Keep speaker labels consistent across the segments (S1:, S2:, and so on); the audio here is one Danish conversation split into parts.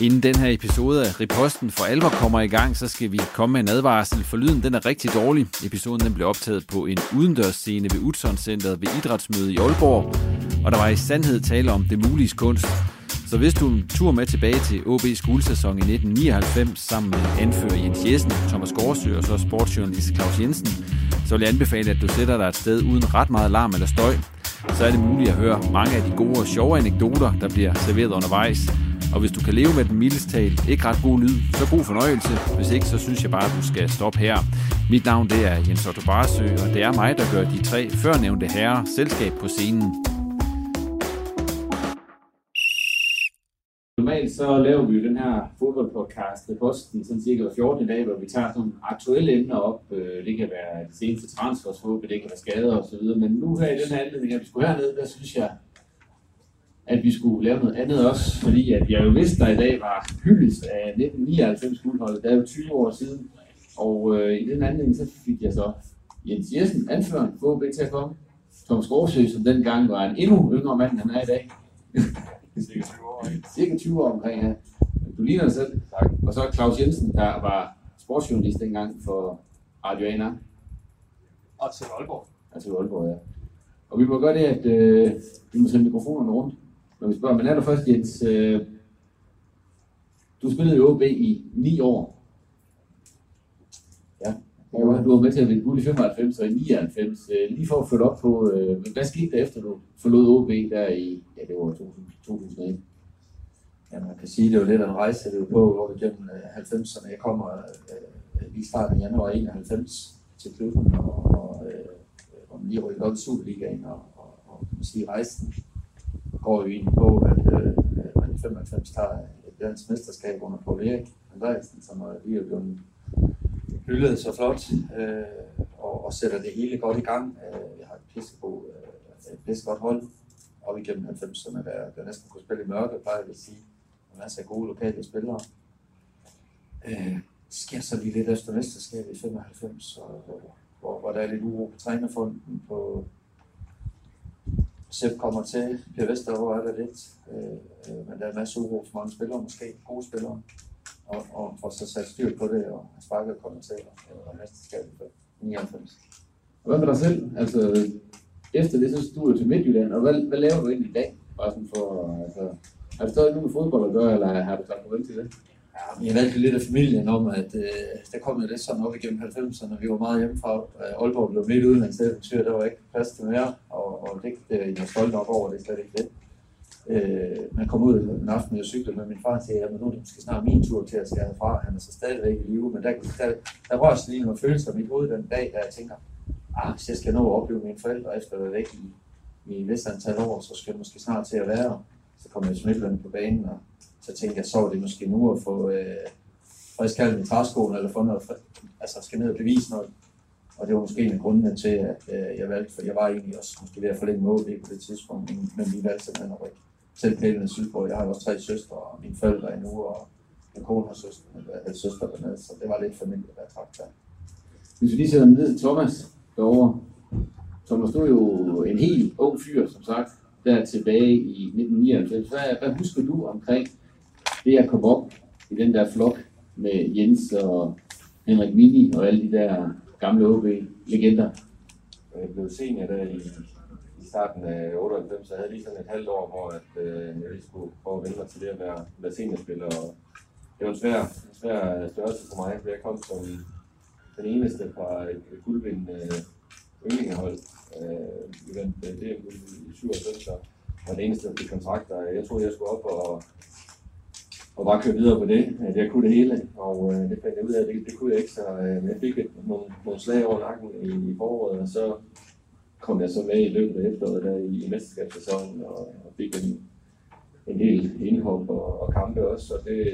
S1: Inden den her episode af Riposten for alvor kommer i gang, så skal vi komme med en advarsel, for lyden den er rigtig dårlig. Episoden den blev optaget på en udendørsscene ved Utzon Centeret ved Idrætsmødet i Aalborg, og der var i sandhed tale om det mulige kunst. Så hvis du en tur med tilbage til OB's skolesæson i 1999 sammen med anfører Jens Jessen, Thomas Gårdsø og så sportsjournalist Claus Jensen, så vil jeg anbefale, at du sætter dig et sted uden ret meget larm eller støj. Så er det muligt at høre mange af de gode og sjove anekdoter, der bliver serveret undervejs. Og hvis du kan leve med den mildest talt ikke ret god lyd, så god fornøjelse. Hvis ikke, så synes jeg bare, at du skal stoppe her. Mit navn det er Jens Otto Barsø, og det er mig, der gør de tre førnævnte herrer selskab på scenen. Normalt så laver vi jo den her fodboldpodcast, Posten, sådan cirka 14 dage, hvor vi tager sådan aktuelle emner op. Øh, det kan være det seneste transfers, det kan være skader osv. Men nu her i den her anledning, at vi skulle herned, der synes jeg, at vi skulle lave noget andet også, fordi at jeg jo vidste, der i dag var hyldest af 1999 guldholdet, det er jo 20 år siden, og øh, i den anledning så fik jeg så Jens Jessen, anføreren, få til at komme, Thomas Gårdsø, som dengang var en endnu yngre mand, end han er i dag.
S2: Cirka 20 år, ikke?
S1: Cirka 20 år omkring, ja. Du ligner dig selv.
S2: Tak.
S1: Og så Claus Jensen, der var sportsjournalist dengang for Radio ANR,
S2: Og til Aalborg.
S1: altså i Aalborg, ja. Og vi må gøre det, at øh, vi må sende mikrofonerne rundt, når vi spørger. Men er der først, Jens, øh, du spillede i OB i 9 år. Ja. Og du var med til at vinde guld i 95 og i 99. Øh, lige for at følge op på, øh, hvad skete der efter du forlod OB der i, ja det var 2000, 2001?
S3: Ja, man kan sige, det var lidt af en rejse, det var på op igennem øh, 90'erne. Jeg kommer øh, lige i starten af januar 91 til klubben, og, og, øh, lige rykket op i Superligaen, og, og, og kan man sige, rejsen går jo ind på, at øh, man i 95 tager et dansk mesterskab under Paul Erik Andreasen, som er lige er blevet hyldet så flot, øh, og, og sætter det hele godt i gang. Øh, vi har et pissegod, øh, et pissegodt hold op igennem 90'erne, der, der næsten kunne spille i mørke, plejer jeg at sige. En masse gode lokale spillere. Øh, sker så lige lidt efter mesterskabet i 95, og, hvor, hvor der er lidt uro på trænerfonden, på Sepp kommer til, Per Vestergaard er der lidt, øh, øh, men der er en masse uro for mange spillere, måske gode spillere, og, og får så sat styr på det, og sparket og kommer til, og mesterskabet for 99.
S1: Og hvad med dig selv? Altså, efter det, så du jo til Midtjylland, og hvad, hvad laver du egentlig i dag? Bare sådan for, altså, har det stadig noget med fodbold at gøre, eller har du sagt farvel til det?
S3: Ja, jeg valgte lidt af familien om, at øh, der kom jo lidt sådan op igennem 90'erne, vi var meget hjemmefra. Øh, Aalborg blev midt udlandseventyr, der var ikke plads til mere, og, og det øh, jeg er stolt op over, det er slet ikke det. Øh, man kom ud en aften med at cykle med min far og sagde, at nu er det måske snart min tur til at skære fra. Han er så stadigvæk i live, men der, der, der rører sådan lige nogle følelser i mit hoved den dag, da jeg tænker, ah, hvis jeg skal nå at opleve mine forældre efter at være væk i, i et vist antal år, så skal jeg måske snart til at være. Så kom jeg til på banen, og så tænkte jeg, så var det måske nu at få, øh, frisk kaldt i træskoen, eller få noget, altså skal ned og bevise noget. Og det var måske en af grundene til, at øh, jeg valgte, for jeg var egentlig også måske ved at forlænge med OB på det tidspunkt, men, men vi valgte simpelthen at rykke selv pælene sydpå. Jeg har jo også tre søstre, og mine forældre endnu, og min kone har søster, eller søster dernede, så det var lidt familie, der trak der.
S4: Hvis vi lige sætter ned Thomas derovre. Thomas, du er jo en helt ung fyr, som sagt, der tilbage i 1999. Hvad, hvad husker du omkring det at komme op i den der flok med Jens og Henrik Mini og alle de der gamle OB-legender?
S2: Jeg blev senior der i, i starten af 98, så jeg havde lige sådan et halvt år, hvor at, øh, jeg lige skulle prøve at vende mig til det at være, være seniorspiller. Og det var en svær, en svær størrelse for mig, for jeg kom som den eneste fra et, et guldvind øh, yndlingehold. Øh, vi vandt øh, DM i 97, og var den eneste, der fik kontrakter. Jeg troede, jeg skulle op og, og bare køre videre på det, at jeg kunne det hele, og øh, det fandt jeg ud af, at det, det kunne jeg ikke, så øh, jeg fik et, nogle, nogle slag over nakken i, i foråret, og så kom jeg så med i løbet af efteråret der i, i mesterskabssæsonen, og, og fik en, en del indhop og, og kampe også, og det,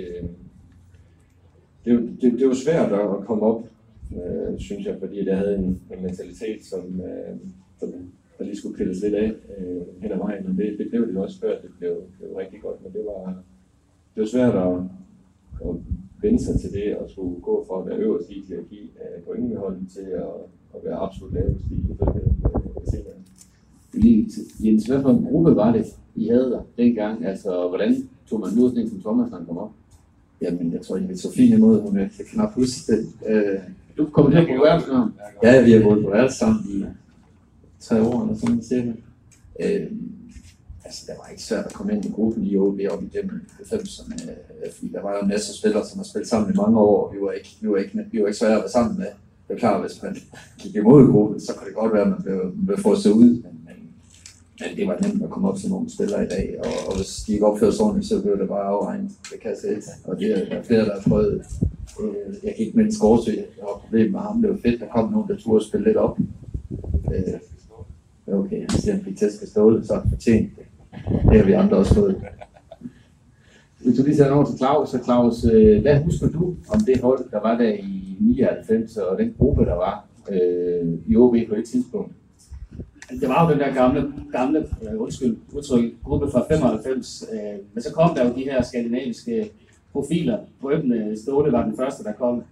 S2: det, det, det var svært at, at komme op, øh, synes jeg, fordi jeg havde en, en mentalitet, som, øh, som der lige skulle pilles lidt af øh, hen ad vejen, og det, det blev det også før, det blev, det blev rigtig godt, men det var, det var svært at, at vende sig til det, og skulle gå fra at være øverst i hierarki af pointbeholdet til at, at være absolut lavest i ifølge øh, senere.
S4: Til- Jens, hvad for en gruppe var det, I havde der dengang? Altså, hvordan tog man mod sådan som Thomas, når han kom op?
S3: Jamen, jeg tror, så fint imod, hun jeg kan knap huske det. Øh,
S4: du kom til at gå værelse ham?
S3: Ja, vi har gået på værelse sammen i tre år eller sådan cirka. Øh, altså, det var ikke svært at komme ind i gruppen i OB op igennem 90'erne, fordi der var jo en masse spillere, som har spillet sammen i mange år, og vi var ikke, vi var ikke, vi var ikke svære at være sammen med. Det er klart, hvis man gik imod gruppen, så kunne det godt være, at man blev, blev frosset ud, men, men, men det var nemt at komme op som nogle spillere i dag, og, og hvis de ikke opførte sig ordentligt, så blev det bare afregnet. Det kan jeg se. Og det er der er flere, der har prøvet. Øh, jeg kan ikke mindst Gårdsø, der var problem med ham. Det var fedt, der kom nogen, der turde spille lidt op. Øh, okay, han siger, han fik tæsk af stålet, så han fortjent det. Det har vi andre også fået.
S4: Hvis du lige sætter over til Claus, så Claus, øh, hvad husker du om det hold, der var der i 99, og den gruppe, der var øh, i OB på et tidspunkt?
S5: Det var jo den der gamle, gamle øh, undskyld, udtryk, gruppe fra 95. Øh, men så kom der jo de her skandinaviske profiler. Brøbne Ståle var den første, der kom.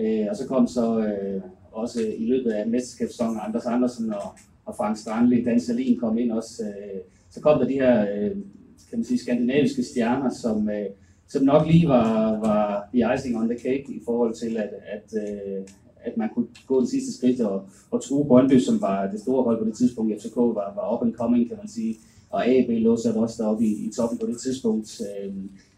S5: Øh, og så kom så øh, også i løbet af mesterskabssæsonen Anders Andersen og, og Frank Strandli, Dan Salin kom ind også. Øh, så kom der de her øh, kan man sige, skandinaviske stjerner, som, øh, som nok lige var, var the icing on the cake i forhold til, at, at, øh, at man kunne gå det sidste skridt og, og true Brøndby, som var det store hold på det tidspunkt. FCK var, var up and coming, kan man sige. Og AB lå så også deroppe i, i toppen på det tidspunkt. Øh,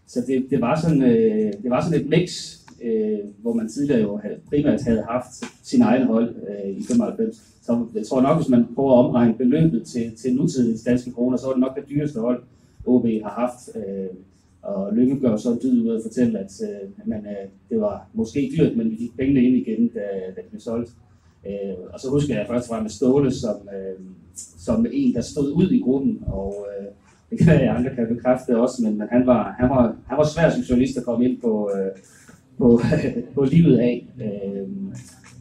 S5: så det, det, var sådan, øh, det var sådan et mix, øh, hvor man tidligere jo havde, primært havde haft sin egen hold øh, i 95. Så jeg tror nok, hvis man prøver at omregne beløbet til, til nutidens danske kroner, så var det nok det dyreste hold, OB har haft. Øh, og Lykke gør så dyd ud at fortælle, at øh, man, øh, det var måske dyrt, men vi fik pengene ind igen, da, da det blev solgt. Øh, og så husker jeg først og fremmest Ståle som, øh, som en, der stod ud i gruppen, og øh, det kan jeg andre kan bekræfte også, men, men han, var, han, var, han var svær som journalist at komme ind på, øh, på, på livet af. Øh,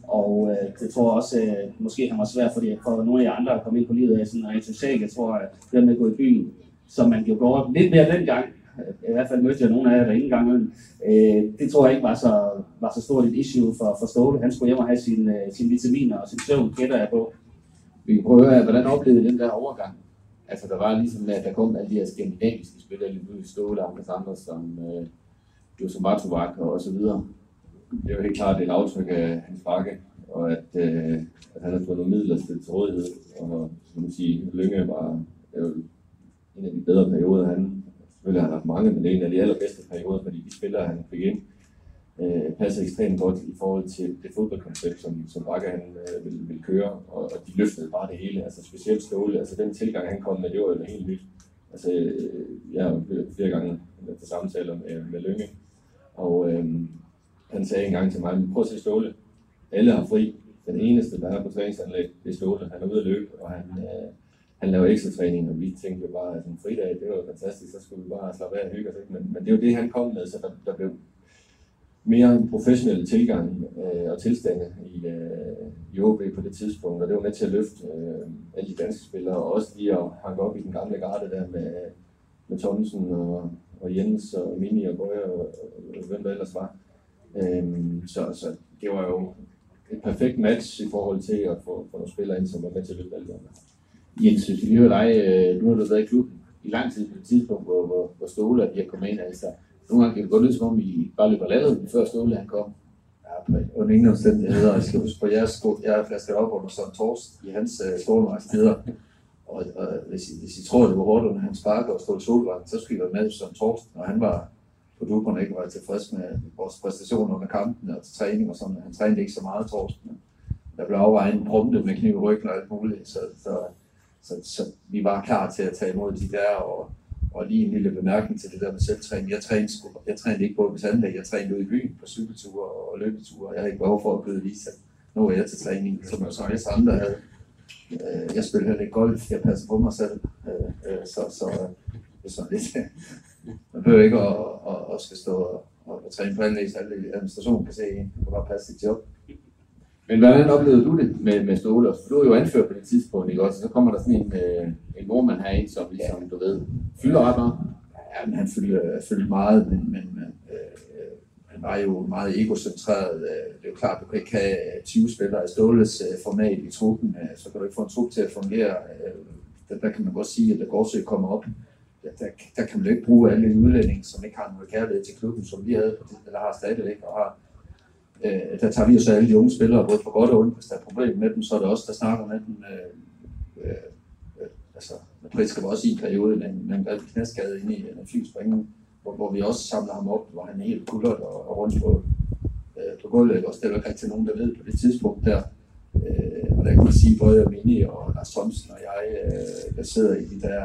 S5: og øh, det tror jeg også, øh, måske han var svært fordi for nogle af jer andre at komme ind på livet af sådan rent socialt. Jeg tror, at det der med at gå i byen, som man jo gjorde lidt mere dengang, øh, i hvert fald mødte jeg nogle af jer der ikke engang, øh, det tror jeg ikke var så, var så stort et issue for, for Ståle. Han skulle hjem og have sine øh, sin vitaminer og sin søvn, gætter jeg på.
S4: Vi kan prøve at høre, hvordan oplevede den der overgang? Altså, der var ligesom, at der kom alle de her skandinaviske spillere, lige ud i Ståle, og andre, som, øh, Jose Matovak og så videre.
S2: Det er jo helt klart et aftryk af hans bakke, og at, øh, at han har fået nogle midler til rådighed. Og som man sige, Lønge var jo en af de bedre perioder, han selvfølgelig har haft mange, men en af de allerbedste perioder, fordi de spillere, han fik ind, øh, passer ekstremt godt i forhold til det fodboldkoncept, som, som Bakke han øh, ville, ville køre, og, og de løftede bare det hele, altså specielt Ståle, altså den tilgang han kom med, det var jo helt nyt. Altså, øh, jeg har flere gange været til samtaler med, med Lønge, og øh, han sagde engang til mig, prøv at se Ståle, alle har fri, den eneste, der er på træningsanlæg, det er Ståle, han er ude at løbe, og han, øh, han laver ekstra træning, og vi tænkte bare, at en fridag, det var fantastisk, så skulle vi bare slappe af og hygge os, ikke? Men, men det var det, han kom med, så der, der blev mere en professionel tilgang øh, og tilstande i, øh, i OB på det tidspunkt, og det var med til at løfte øh, alle de danske spillere, og også lige at hanke op i den gamle garde der med, øh, med Thomsen og, og Jens og Mini og Bøje og, og hvem der ellers var. Øh, så, så det var jo et perfekt match i forhold til at få, få nogle spillere ind, som var med til at løfte alle
S1: Jens, hvis vi lige dig, øh, nu har du været i klubben i lang tid på et tidspunkt, hvor, hvor, hvor Ståle og de her kommet ind, altså nogle gange kan det gå lidt som om, I bare løber landet, før Ståle han kom.
S3: Ja, under ingen omstændigheder. Jeg skal huske på, jeg, sko- jeg er flasket op under Søren Torst i hans uh, skålevejsneder. Og, og hvis, I, hvis I tror, det var hårdt under hans sparker og stod solvand, så skulle I være med som Torsten, og han var på duberne ikke var tilfreds med vores præstationer under kampen og til træning og sådan. Han trænede ikke så meget Torsten. der blev afvejet en brumte med kniv i ryggen og alt muligt. Så, så, så, så, vi var klar til at tage imod de der, og, og lige en lille bemærkning til det der med selvtræning. Jeg trænede, jeg trænede ikke på et anlæg, jeg trænede ude i byen på cykelture og løbeture. Jeg havde ikke behov for at byde lige at nu er jeg til træning, som, jeg så andre havde. Øh, jeg spiller heller ikke golf, jeg passer på mig selv. Øh, øh, så, så det er sådan lidt. Man behøver ikke at, at, at skal stå og, og træne på anlæg, så alle administration kan se en. Du kan bare passe dit job.
S1: Men hvordan oplevede du det med, med Ståle? Du er jo anført på det tidspunkt, ikke også? Så kommer der sådan en, øh, en nordmand herind, som ligesom, ja. du ved, fylder ret meget.
S3: Ja, men han fyldte, fyldte meget, men, men, øh, var jo meget egocentreret. Øh, det er jo klart, du kan ikke have øh, 20 spillere i Ståles øh, format i truppen, så kan du ikke få en trup til at fungere. Der, der kan man godt sige, at der Gårdsø kommer op, der, der, der kan man jo ikke bruge alle de udlændinge, som ikke har noget kærlighed til klubben, som vi havde, eller har stadigvæk, og har øh, der tager vi jo så alle de unge spillere, både på godt og ondt. Hvis der er problemer med dem, så er det også der snakker med dem. Øh, øh, altså, Madrid skal også i en periode med en, med en knæskade inde i en flyspringen, hvor, hvor vi også samler ham op, hvor han er helt kuldret og, og rundt på, øh, på gulvet. Også det er ikke rigtig nogen, der ved på det tidspunkt der. Øh, og der kan man sige, både Mini og Lars Thomsen og jeg, øh, der sidder i de der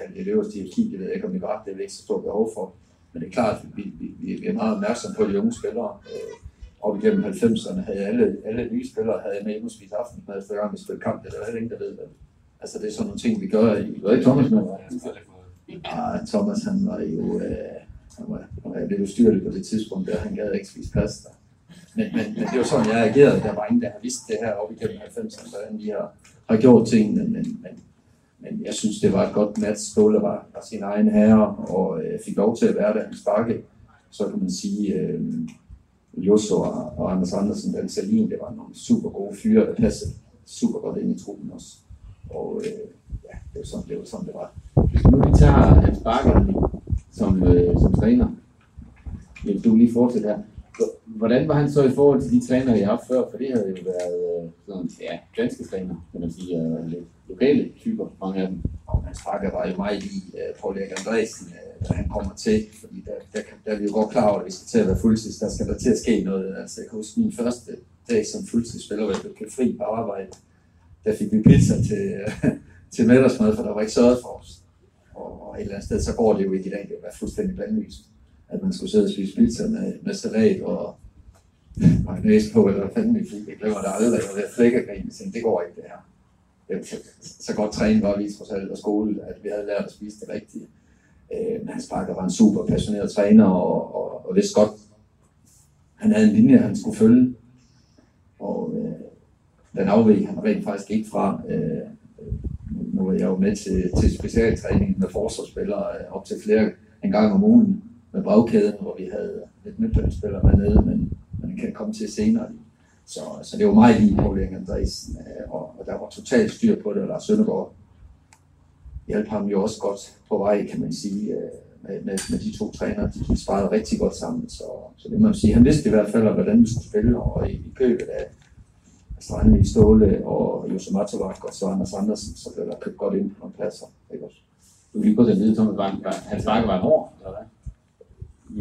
S3: øh, det øverste hierarki, det ved jeg ikke, om vi var, det er ikke så stort behov for. Men det er klart, at vi, vi, vi er meget opmærksomme på de unge spillere. Øh, op igennem 90'erne havde alle, alle nye spillere havde jeg med hjemme og spise aften, når jeg gang vi spillede kamp. Det er der heller ingen, der ved det. Altså det er sådan nogle ting, vi gør i...
S1: Det er ikke Thomas med?
S3: Og Thomas han var jo... Øh, han var, han var lidt ustyrlig på det tidspunkt, der han gad ikke spise pasta. Men, men, men det var sådan, jeg agerede. Der var ingen, der har vidst det her op igennem 90'erne, hvordan vi har, har gjort tingene. Men, men, men jeg synes, det var et godt match. Ståle var, var sin egen herre og øh, fik lov til at være der. Han sparkede, så kan man sige, øh, Josso og, og Anders Andersen, Dan Salin, det var nogle super gode fyre, der passede super godt ind i truppen også. Og øh, ja, det var sådan, det var sådan, det var.
S1: Hvis nu vi tager Hans Bakker som, øh, som træner, vil du lige fortsætte her. Hvordan var han så i forhold til de trænere, jeg har haft før? For det havde jo været øh, sådan, ja, danske træner, kan man sige, lidt lokale typer, mange af dem.
S3: Og Hans Bakker var jo meget i uh, Paul Erik Andresen, øh, uh, da han kommer til, fordi der, der, der, der er vi jo godt klar over, at vi skal til at være fuldtids, der skal der til at ske noget. Altså, jeg kan huske min første dag som fuldtidsspiller, hvor jeg blev fri på arbejde, der fik vi pizza til, uh, til middagsmad, for der var ikke sørget for os. Og, og et eller andet sted, så går det jo ikke i dag, det var fuldstændig bandlyst at man skulle sidde og spise pizza med, med salat og mayonnaise på, eller fanden vi fik. Jeg glemmer det aldrig, og jeg flækkergrin, og tænkte, det går ikke det her. Så godt trænet var vi trods alt og skole, at vi havde lært at spise det rigtige. Øh, men Hans Parker var en super passioneret træner, og, og, og vidste godt, han havde en linje, han skulle følge. Og øh, den afveg han rent faktisk ikke fra. Øh, nu er jeg jo med til, til specialtræning med forsvarsspillere øh, op til flere en gang om ugen med bagkæden, hvor vi havde lidt midtbanespillere med nede, men man kan komme til senere. Så, så det var meget lige på Erik Andresen, øh, og, og der var totalt styr på det, og Lars Søndergaard hjalp ham jo også godt på vej, kan man sige, øh, med, med, med de to trænere. De sparede rigtig godt sammen, så, så det må man sige. Han vidste i hvert fald, hvordan vi skulle spille, og i, i købet af Strandli Ståle og Jose Matovak og så Anders Andersen, så blev der købt godt ind på nogle pladser. Ikke også?
S1: Du vil lige gå til at vide, Thomas, var, hans var en år, eller hvad?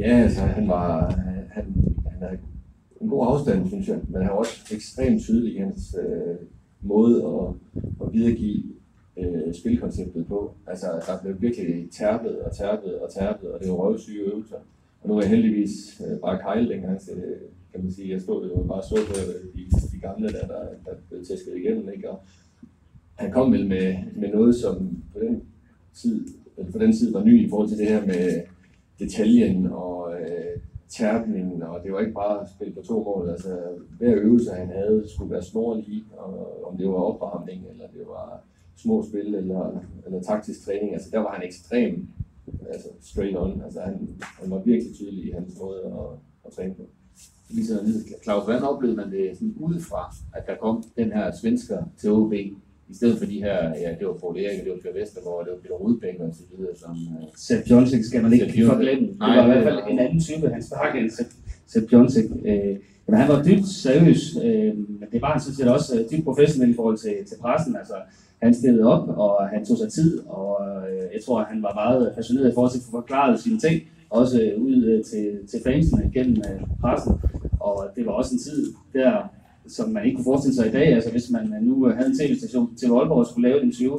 S2: Ja, altså han var, han, han havde en god afstand, synes jeg, men han var også ekstremt tydelig i hans øh, måde at, at videregive øh, spilkonceptet på. Altså, der blev virkelig tærpet og tærpet og tærpet, og det var røvsyge øvelser. Og nu er jeg heldigvis øh, bare kejl dengang, så det, kan man sige, jeg stod jo bare så på de, de gamle, der, der, der blev tæsket igennem, ikke? Og han kom vel med, med noget, som på den tid, eller på den tid var ny i forhold til det her med detaljen og øh, tærpningen, og det var ikke bare at spille på to mål. Altså, hver øvelse, han havde, skulle være snorlig, og om det var opvarmning, eller det var små spil, eller, eller taktisk træning. Altså, der var han ekstrem altså, straight on. Altså, han, han var virkelig tydelig i hans måde at, at træne på.
S1: Lige så Claus, hvordan oplevede man det sådan udefra, at der kom den her svensker til OB, i stedet for de her, ja, det var Paul Erik, det var Per Vestergaard, det var Peter Rudbæk og så videre, som... Uh,
S5: Sepp Jonsik skal man ikke forglemme. Det var i hvert fald en anden type, han spark end Sepp Jonsik. Øh, men han var dybt seriøs, øh, men det var han sådan set også øh, dybt professionel i forhold til, til pressen. Altså, han stillede op, og han tog sig tid, og øh, jeg tror, han var meget passioneret i forhold til at få forklaret sine ting, også ud øh, til, til fansene gennem øh, pressen. Og det var også en tid der, som man ikke kunne forestille sig i dag. Altså hvis man øh, nu havde en tv-station til Aalborg og skulle lave et interview,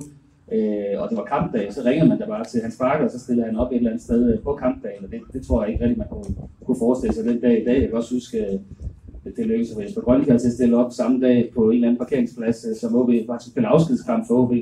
S5: øh, og det var kampdag, så ringer man da bare til hans Bakker, og så stiller han op et eller andet sted på kampdagen, og det, det tror jeg ikke rigtig, man kunne, kunne forestille sig den dag i dag. Jeg kan også huske, at det lykkedes for Jesper Grønkær til at stille op samme dag på en eller anden parkeringsplads, som OB faktisk spille afskedskamp for OB.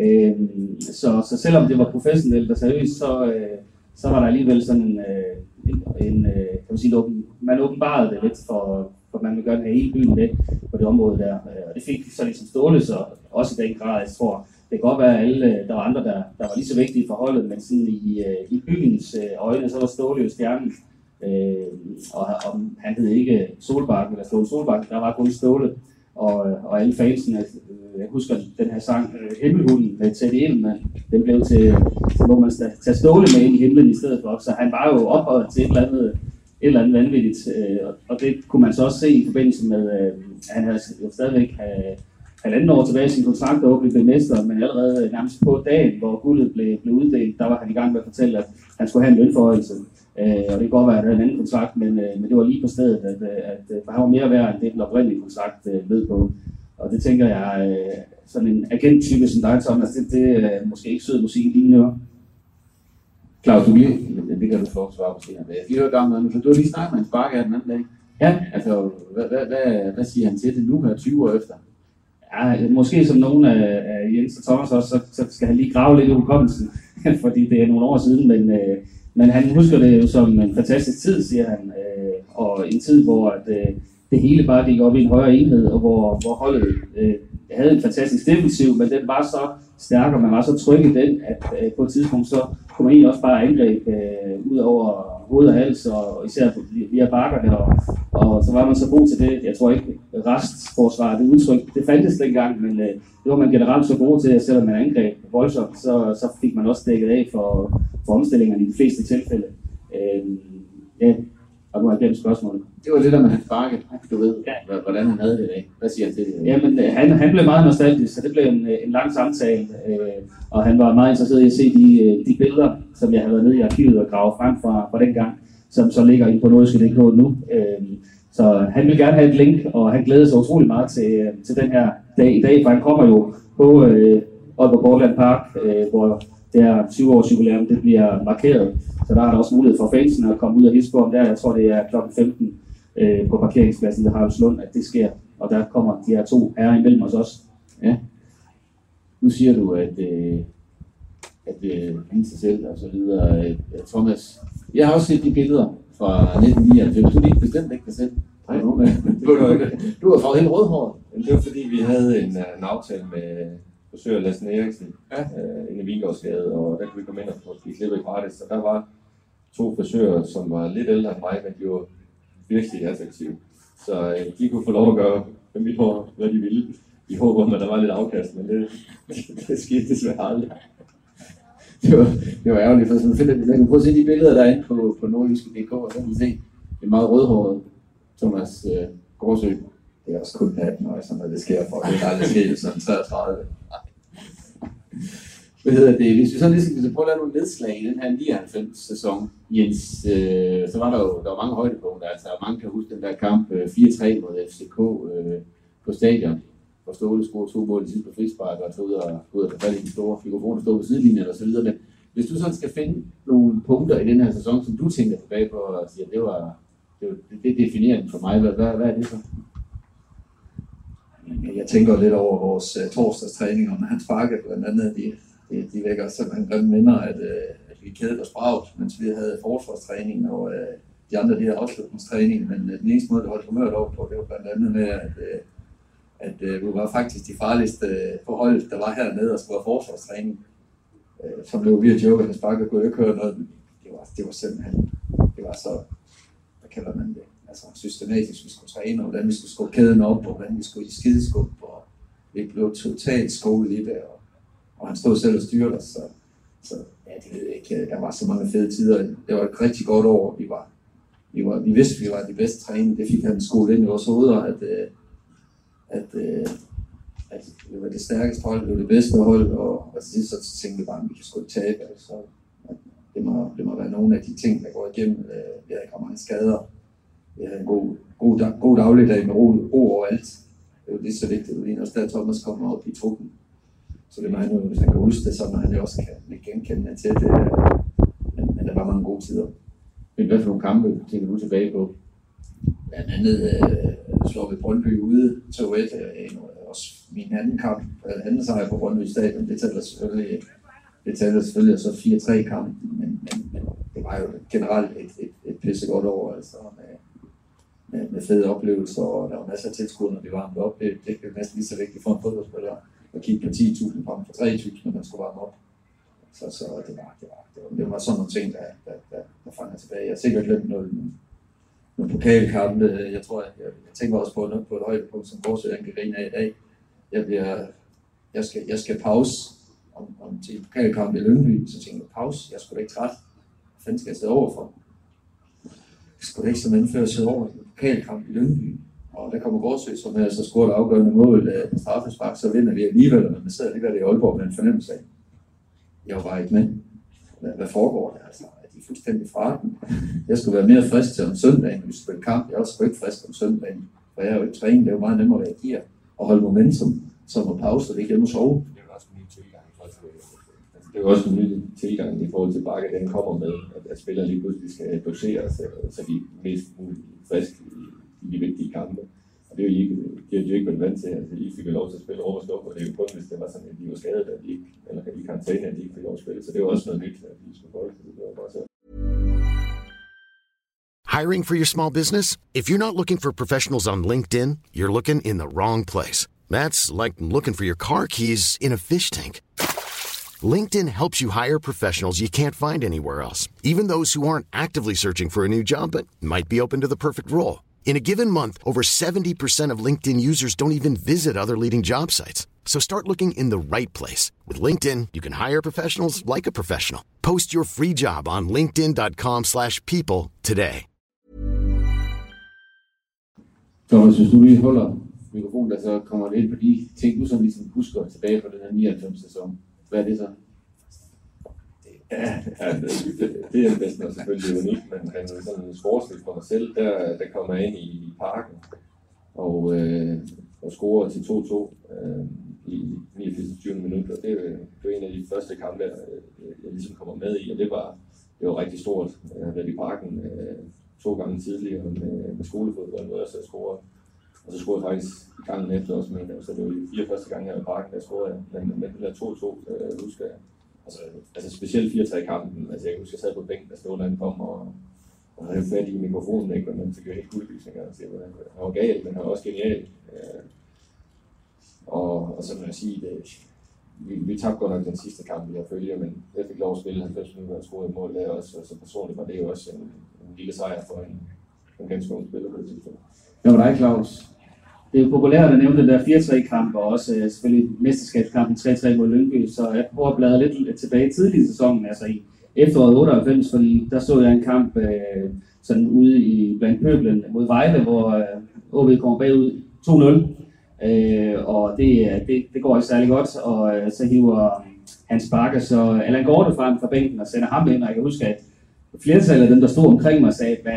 S5: Øh, så, så selvom det var professionelt og seriøst, så, øh, så var der alligevel sådan øh, en, en, øh, kan man sige, åben, man åbenbarede det lidt for, for man vil gerne have hele byen med på det område der. Øh, og det fik så ligesom Ståle så også i den grad, jeg tror, det kan godt være, at alle, øh, der var andre, der, der var lige så vigtige for holdet, men sådan i, i byens øjne, så var Ståle jo stjernen. Øh, og, og han hed ikke Solbakken eller Ståle Solbakken, der var kun Ståle. Og, og alle fansene, øh, jeg husker den her sang, øh, Himmelhunden med Teddy Ingemann, den blev til, til hvor man tage Ståle med ind i himlen i stedet for. Så han var jo ophøjet til et eller andet, et eller andet vanvittigt. Øh, og det kunne man så også se i forbindelse med, at han havde jo stadigvæk have, halvanden år tilbage i sin kontrakt og blev mester, men allerede nærmest på dagen, hvor guldet blev, blev uddelt, der var han i gang med at fortælle, at han skulle have en lønforhøjelse. Øh, og det kan godt være, at det er en anden kontrakt, men, øh, men det var lige på stedet, at, øh, at, at han var mere værd, end det den oprindelige kontrakt øh, ved på. Og det tænker jeg, øh, sådan en agenttype som dig, Thomas, det, det er måske ikke sød musik dine ører.
S1: Claus, du lige, det kan du få svar på senere. Jeg fik høre gang, for du har lige snakket med en sparker den anden dag.
S5: Ja.
S1: Altså, hvad, hvad, hvad, hvad siger han til det nu her 20 år efter?
S5: Ja, måske som nogen af, af Jens og Thomas også, så, så skal han lige grave lidt i hukommelsen, fordi det er nogle år siden, men, øh, men han husker det jo som en fantastisk tid, siger han, øh, og en tid, hvor at, øh, det hele bare gik op i en højere enhed, og hvor, hvor holdet øh, havde en fantastisk defensiv, men den var så stærk, og man var så tryg i den, at øh, på et tidspunkt så kunne man egentlig også bare angribe øh, ud over hoved og hals, og, og især via bakkerne, og, og så var man så god til det. Jeg tror ikke, restforsvar, det udtryk, det fandtes dengang, men øh, det var man generelt så god til, at selvom man angreb voldsomt, så, så fik man også dækket af for, for omstillingerne i de fleste tilfælde. Øh, ja, og nu har jeg glemt spørgsmålet.
S1: Det var lidt om hans bakke, du ved, ja. hvordan han havde det i dag. Hvad siger han til det?
S5: Jamen, øh, han, han blev meget nostalgisk, så det blev en, en lang samtale, øh, og han var meget interesseret i at se de, øh, de billeder, som jeg havde været nede i arkivet og grave frem fra, fra den gang, som så ligger inde på nordiske.dk nu. Øh, så han vil gerne have et link, og han glæder sig utrolig meget til, øh, til den her dag i dag, for han kommer jo på øh, Aalborg Borgland Park, øh, hvor det her 20 års jubilæum, det bliver markeret. Så der er der også mulighed for fansen at komme ud på om der. Jeg tror, det er kl. 15 øh, på parkeringspladsen ved Haraldslund, at det sker. Og der kommer de her to herrer imellem os også.
S1: Ja. Nu siger du, at, øh, at øh, han sig selv og så videre. Øh, Thomas, jeg har også set de billeder fra 1999. Du lige bestemt ikke dig selv.
S2: Nej, du, du
S1: har fået helt rødhåret.
S2: Det var fordi, vi havde en, øh, en aftale med frisør Lassen Eriksen ja. øh, inde i Vingårdsgade, og der kunne vi komme ind og få blive klippet gratis. Så der var to frisører, som var lidt ældre end mig, men de var virkelig attraktive. Så øh, de kunne få lov at gøre med mit hår, hvad de ville. I håb om, at der var lidt afkast, men det, det skete desværre aldrig.
S1: Det var, det var ærgerligt, for sådan fedt, man kan prøve at se de billeder, der er inde på, på nordjyske.dk, og så kan man se en meget rødhåret Thomas øh, Gårdsø.
S3: Det er også kun 18 år, så når det sker for, det er aldrig sket sådan 33.
S1: Hvad hedder det? Hvis vi så lige skal prøve at lave nogle nedslag i den her 99-sæson, Jens, øh, så var der jo der var mange højdepunkter. Altså, mange kan huske den der kamp øh, 4-3 mod FCK øh, på stadion, hvor Ståle scorede to mål i sidste på frispark og tog ud og, ud og tage fat i de store figurer, der stod på sidelinjen og så videre. Men hvis du sådan skal finde nogle punkter i den her sæson, som du tænker tilbage på og siger, det var, det, var, det definerer den for mig, hvad, hvad, hvad er det så?
S3: Jeg tænker lidt over vores øh, uh, torsdagstræninger med han sparkede blandt andet. De, det, de vækker simpelthen grimme minder, at, øh, at vi kædede os bragt, mens vi havde forsvarstræning, og øh, de andre de havde afslutningstræning, men øh, den eneste måde, det holdt humøret over på, det var blandt andet med, at, øh, at øh, vi var faktisk de farligste øh, på holdet, der var hernede og skulle have forsvarstræning. Øh, så blev vi joke, at Sparker kunne ikke høre noget. Det var, det var simpelthen, det var så, hvad kalder man det, altså systematisk, vi skulle træne, og hvordan vi skulle skubbe kæden op, og hvordan vi skulle i skideskub, og vi blev totalt skolet i det, og, og han stod selv og styrede os, så, så ja, det ved jeg ikke, der var så mange fede tider. Det var et rigtig godt år, vi var, vi, var, vi vidste, vi var de bedste trænede. det fik han skole ind i vores hoveder, at, at, at, øh, at vi var det stærkeste hold, det var det bedste hold, og, og til sidst så tænkte vi bare, at vi kan sgu ikke tabe, altså, det må, det må være nogle af de ting, der går igennem. Øh, vi havde ikke mange skader. Vi havde en god, god, god dagligdag med ro, ro overalt. Det var lige så vigtigt. at også der, Thomas kommer op i truppen. Så det må han jo, hvis han kan huske det, så må han jo også kan genkende til det. Men, men der var mange gode tider.
S1: Men hvad for nogle kampe tænker du tilbage på?
S3: Blandt andet øh, slår vi Brøndby ude 2-1. Øh, også min anden kamp, øh, anden sejr på Brøndby Stadion, det tæller selvfølgelig det talte selvfølgelig så 4-3 kamp, men, men, men, det var jo generelt et, et, et pissegodt år, altså med, med, med fede oplevelser, og der var masser af tilskuere, når vi varmede op. Det, det er næsten lige så vigtigt for en fodboldspiller at kigge på 10.000 frem for 3.000, når man skulle varme op. Så, så det, var, det, var, det, var, det var sådan nogle ting, der, der, der, der fanger tilbage. Jeg har sikkert glemt noget, nogle pokalkampe. Jeg tror, jeg, jeg tænker også på noget på et højdepunkt, som Borgsøen kan grine af i dag. Jeg, bliver, jeg, skal, jeg skal pause om, om til pokalkamp i Lyngby, så tænkte jeg, pause, jeg skulle da ikke træt. Hvad fanden skal jeg sidde overfor? Jeg skulle da ikke som anfører sidde over i pokalkamp i Lyngby. Og der kommer Gårdsø, som havde så scoret afgørende mål øh, af straffespark, så vinder vi alligevel, men man sidder alligevel i Aalborg med en fornemmelse af, jeg var ikke med. Hvad, hvad foregår der? Altså, er de fuldstændig fra den? Jeg skulle være mere frisk til om søndagen, når vi spille kamp. Jeg er også ikke frisk om søndagen, for jeg er jo ikke trænet. Det er jo meget nemmere at reagere og holde momentum, som at pause, så det ikke hjemme sove altså,
S2: det er jo også en ny tilgang i forhold til Bakke, den kommer med, at, at lige pludselig skal dosere, så, så de er mest muligt friske i, det er. Altså, I fik lov til at spille og det er jo kun, hvis det var sådan, at de var skadet, at de ikke, eller i karantæne, at de ikke fik lov at spille. Så det er også noget nyt, at de skulle holde det. var bare så.
S6: Hiring for your small business? If you're not looking for professionals on LinkedIn, you're looking in the wrong place. That's like looking for your car keys in a fish tank. LinkedIn helps you hire professionals you can't find anywhere else, even those who aren't actively searching for a new job but might be open to the perfect role. In a given month, over 70% of LinkedIn users don't even visit other leading job sites. So start looking in the right place. With LinkedIn, you can hire professionals like a professional. Post your free job on linkedin.com slash people today.
S1: Thomas, hvis du lige holder mikrofonen, der så kommer det ind på de ting, du som ligesom husker tilbage fra den her 99 sæson. Hvad er det så?
S2: Ja, det, det, det er næsten selvfølgelig unikt, men, men sådan sportsligt for mig selv, der, der kommer jeg ind i parken og, øh, og scorer til 2-2 øh, i 89. minutter. Det, øh, det var en af de første kampe, jeg, øh, jeg ligesom kommer med i, og det var, det var rigtig stort. Jeg har været i parken øh, to gange tidligere med, med skolefodbold, hvor jeg så scorede og så scorede jeg faktisk i gangen efter også, men så det var de fire første gange, jeg var i parken, der scorede jeg. Men, men det der 2-2, øh, husker jeg. Altså, altså specielt 4-3 kampen. Altså, jeg husker, jeg sad på bænken, der stod derinde kom, og, og havde fat i mikrofonen, ikke? Og man fik jo helt guldlysninger. Altså, han var gal, men han var også genial. Øh, og, og så må jeg sige, det, vi, vi tabte godt nok den sidste kamp, vi har følger, men jeg fik lov at spille 90 minutter og scorede et mål der også, og så personligt var det jo også en, en lille sejr for en, en ganske ung spiller på det tidspunkt.
S5: Hvad var dig, Claus? Det er jo populært at nævne den der 4-3-kamp, og også øh, selvfølgelig mesterskabskampen 3-3 mod Lyngby, så jeg prøver at bladre lidt, tilbage tidligt i sæsonen, altså i efteråret 98, fordi der så jeg en kamp øh, sådan ude i blandt pøblen mod Vejle, hvor øh, OB kommer bagud 2-0, øh, og det, øh, det, det går ikke særlig godt, og øh, så hiver øh, Hans Bakker så øh, Allan Gorte frem fra bænken og sender ham ind, og jeg kan huske, at flertallet af dem, der stod omkring mig, sagde, hvad,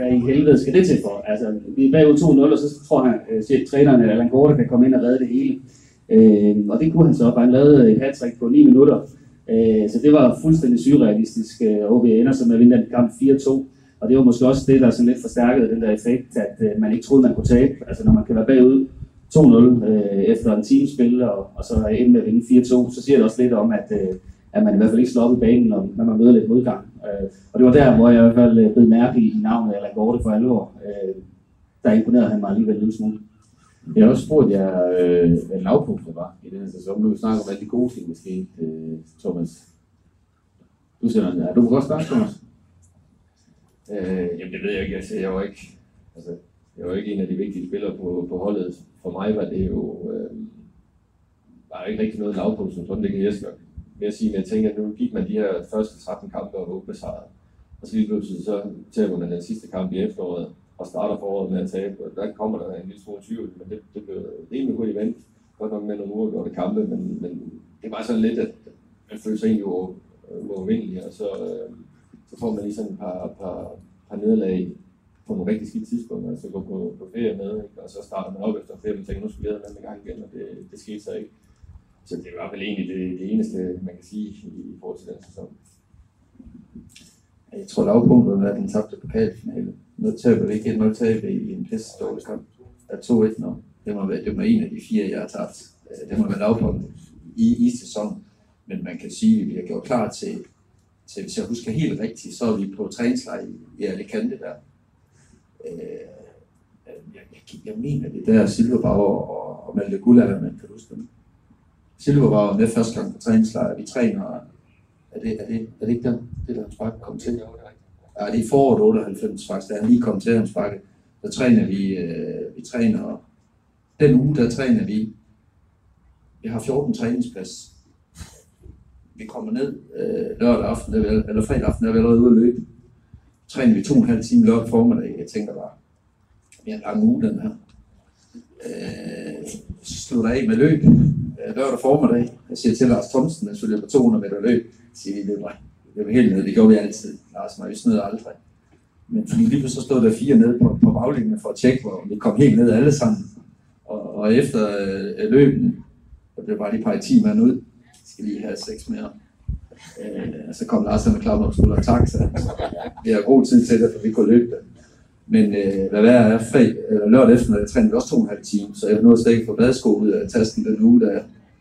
S5: hvad i helvede skal det til for? Altså, vi er bagud 2-0, og så tror han, øh, at træneren Allan Gorte kan komme ind og redde det hele. Øh, og det kunne han så, for han lavede et hat på 9 minutter. Øh, så det var fuldstændig surrealistisk. Øh, og OB ender så med at vinde den kamp 4-2. Og det var måske også det, der sådan lidt forstærkede den der effekt, at øh, man ikke troede, man kunne tabe. Altså når man kan være bagud 2-0 øh, efter en teamspil, og, og så ende med at vinde 4-2, så siger det også lidt om, at, øh, at man i hvert fald ikke slår op i banen, når, når man møder lidt modgang. Øh, og det var der, hvor jeg i hvert fald øh, blev mærke i navnet Allan Gorte for alvor. Øh, der imponerede han mig alligevel en lille smule.
S1: Jeg har også spurgt jer, øh, hvad lavpunktet var i denne sæson. Nu vi snakker om alle de gode ting, der skete, øh, Thomas. Du sender den her. Du må godt starte, Thomas.
S2: Øh, jamen det ved jeg ikke. Altså, jeg var ikke, altså, jeg var ikke en af de vigtige spillere på, på holdet. For mig var det jo øh, var ikke rigtig noget lavpunkt som sådan. Det kan Jesper mere sige, men jeg tænker, at nu gik man de her første 13 kampe og var ubesejret. Og så lige pludselig så taber man den sidste kamp i efteråret og starter foråret med at tabe. Og der kommer der en lille smule tvivl, men det, det blev rimelig hurtigt vendt. Godt nok med nogle uafgjorte kampe, men, men det var sådan lidt, at man følte sig egentlig uovervindelig, og så, øh, så får man lige sådan et par, par, par nederlag på nogle rigtig skidt tidspunkter, altså gå på, på ferie med, ikke? og så starter man op efter ferie, og tænker, nu skal vi have den gang igen, og det, det skete så ikke. Så det var vel egentlig det, det eneste, man kan sige i, i forhold til den sæson.
S3: Jeg tror, lavpunktet var den tabte pokalfinale. Nu taber vi ikke et tab i en pisse dårlig kamp. Der er 2-1 nu. Det må, være, det må en af de fire, jeg har tabt. Øh, det må være lavpunktet i, i sæsonen. Men man kan sige, at vi har gjort klar til, til, hvis jeg husker helt rigtigt, så er vi på træningslejr i, i Alicante der. Øh, jeg, jeg, jeg mener, det der Silverbauer og, og Malte Gullager, man kan huske dem. Silverbauer med første gang på træningslejr. Vi træner, er det, er det, er det ikke den, det der Hans Bakke kom til? Ja, det er foråret 98 faktisk, da han lige kom til Hans Bakke. Der træner vi, øh, vi træner, den uge der træner vi, vi har 14 træningsplads. Vi kommer ned øh, lørdag aften, eller, eller fredag aften, der er vi allerede ude at løbe. Træner vi to og en halv time lørdag formiddag. Jeg tænker bare, vi har en lang uge den her. Øh, slutter af med løb Øh, lørdag formiddag. Jeg siger til Lars Thomsen, at jeg løber 200 meter løb. Jeg siger, vi løber, vi løber helt ned. Det gjorde vi altid. Lars mig, vi snød aldrig. Men fordi lige så stod der fire nede på, på baglinjen for at tjekke, hvor vi kom helt ned alle sammen. Og, og efter øh, løbene, der blev bare lige peget 10 mand ud. Jeg skal lige have seks mere. Øh, så kom Lars og med op skulder og Tak, så vi har god tid til det, for vi kunne løbe det. Men øh, hvad værre er, fred, øh, lørdag efter, jeg trænede også to og en halv time, så jeg nåede slet ikke få badesko ud af tasken den uge, der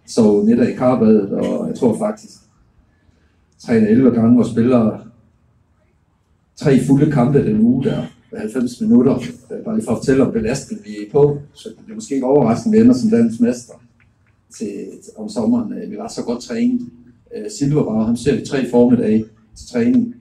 S3: så netter i karbadet, og jeg tror faktisk, 3-11 gange og spiller tre fulde kampe den uge der, 90 minutter, øh, bare lige for at fortælle om belastningen, vi er på, så det er måske ikke overraskende, at vi ender som dansk mester til, om sommeren. Øh, vi var så godt trænet. Øh, Silverbauer, han ser vi tre formiddage til træning,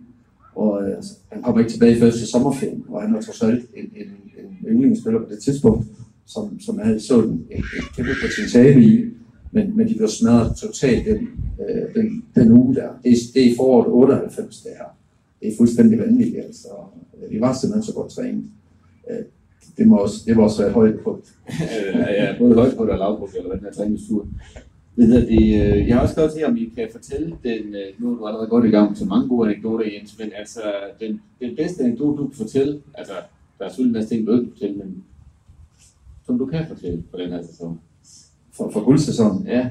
S3: og øh, altså, han kommer ikke tilbage først til sommerferien, og han var trods alt en, en, en yndlingsspiller på det tidspunkt, som, som havde så en, en, en kæmpe potentiale i, men, men de blev smadret totalt den, øh, den, den uge der. Det, er, det er i foråret 98, det her. Det er fuldstændig vanvittigt, altså. Vi var simpelthen så godt trænet. Øh, det, må også, det må også være højt på.
S1: ja, ja, både højt på og lavpunkt, eller den her træningstur. Ved det, øh, jeg har også skrevet til, om I kan fortælle den, øh, nu er du allerede godt i gang så mange gode anekdoter, Jens, men altså, den, den bedste anekdote, du kan fortælle, altså, der er selvfølgelig en masse ting, du ikke kan fortælle, men som du kan fortælle på den her sæson.
S3: For, for guldsæsonen?
S1: Ja.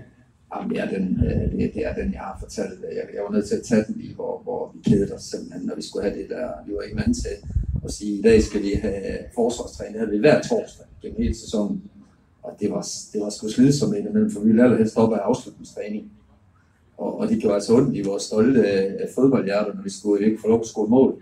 S3: Jamen, det er, den, det, det er den, jeg har fortalt. Jeg, jeg var nødt til at tage den lige, hvor, hvor vi kedede os simpelthen, når vi skulle have det der. Vi var ikke vant til at sige, i dag skal vi have forsvarstræning. Det havde vi hver torsdag gennem hele sæsonen. Og det var, det var sgu slidsomt indimellem, for vi ville allerhelst stoppe af afslutningstræning. Og, og det gjorde altså ondt i vores stolte af fodboldhjerter, når vi skulle ikke få lov at score mål.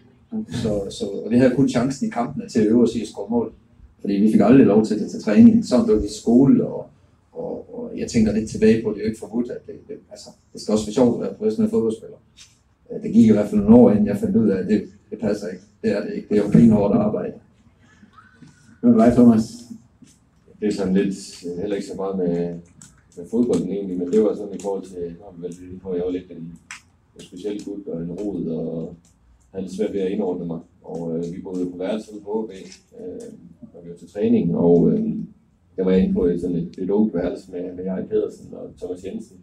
S3: Så, så, og vi havde kun chancen i kampene til at øve os i at score mål. Fordi vi fik aldrig lov til det til træning. Sådan blev vi i skole, og, og, og jeg tænker lidt tilbage på, at det er jo ikke forbudt, at det, det, altså, det skal også være sjovt at være professionel fodboldspiller. Det gik i hvert fald nogle år, inden jeg fandt ud af, at det, det passer ikke. Det er det ikke. Det er jo en hårdt arbejde.
S1: Hvad med dig, Thomas?
S2: det er sådan lidt, heller ikke så meget med, med fodbolden egentlig, men det var sådan i forhold til, vel, hvor jeg var lidt en, en speciel gut og en rod, og havde lidt svært ved at indordne mig. Og øh, vi boede på værelset på HB, øh, når vi var til træning, og øh, jeg var inde på et, sådan et, et åbent værelse med, med Jarl Pedersen og Thomas Jensen.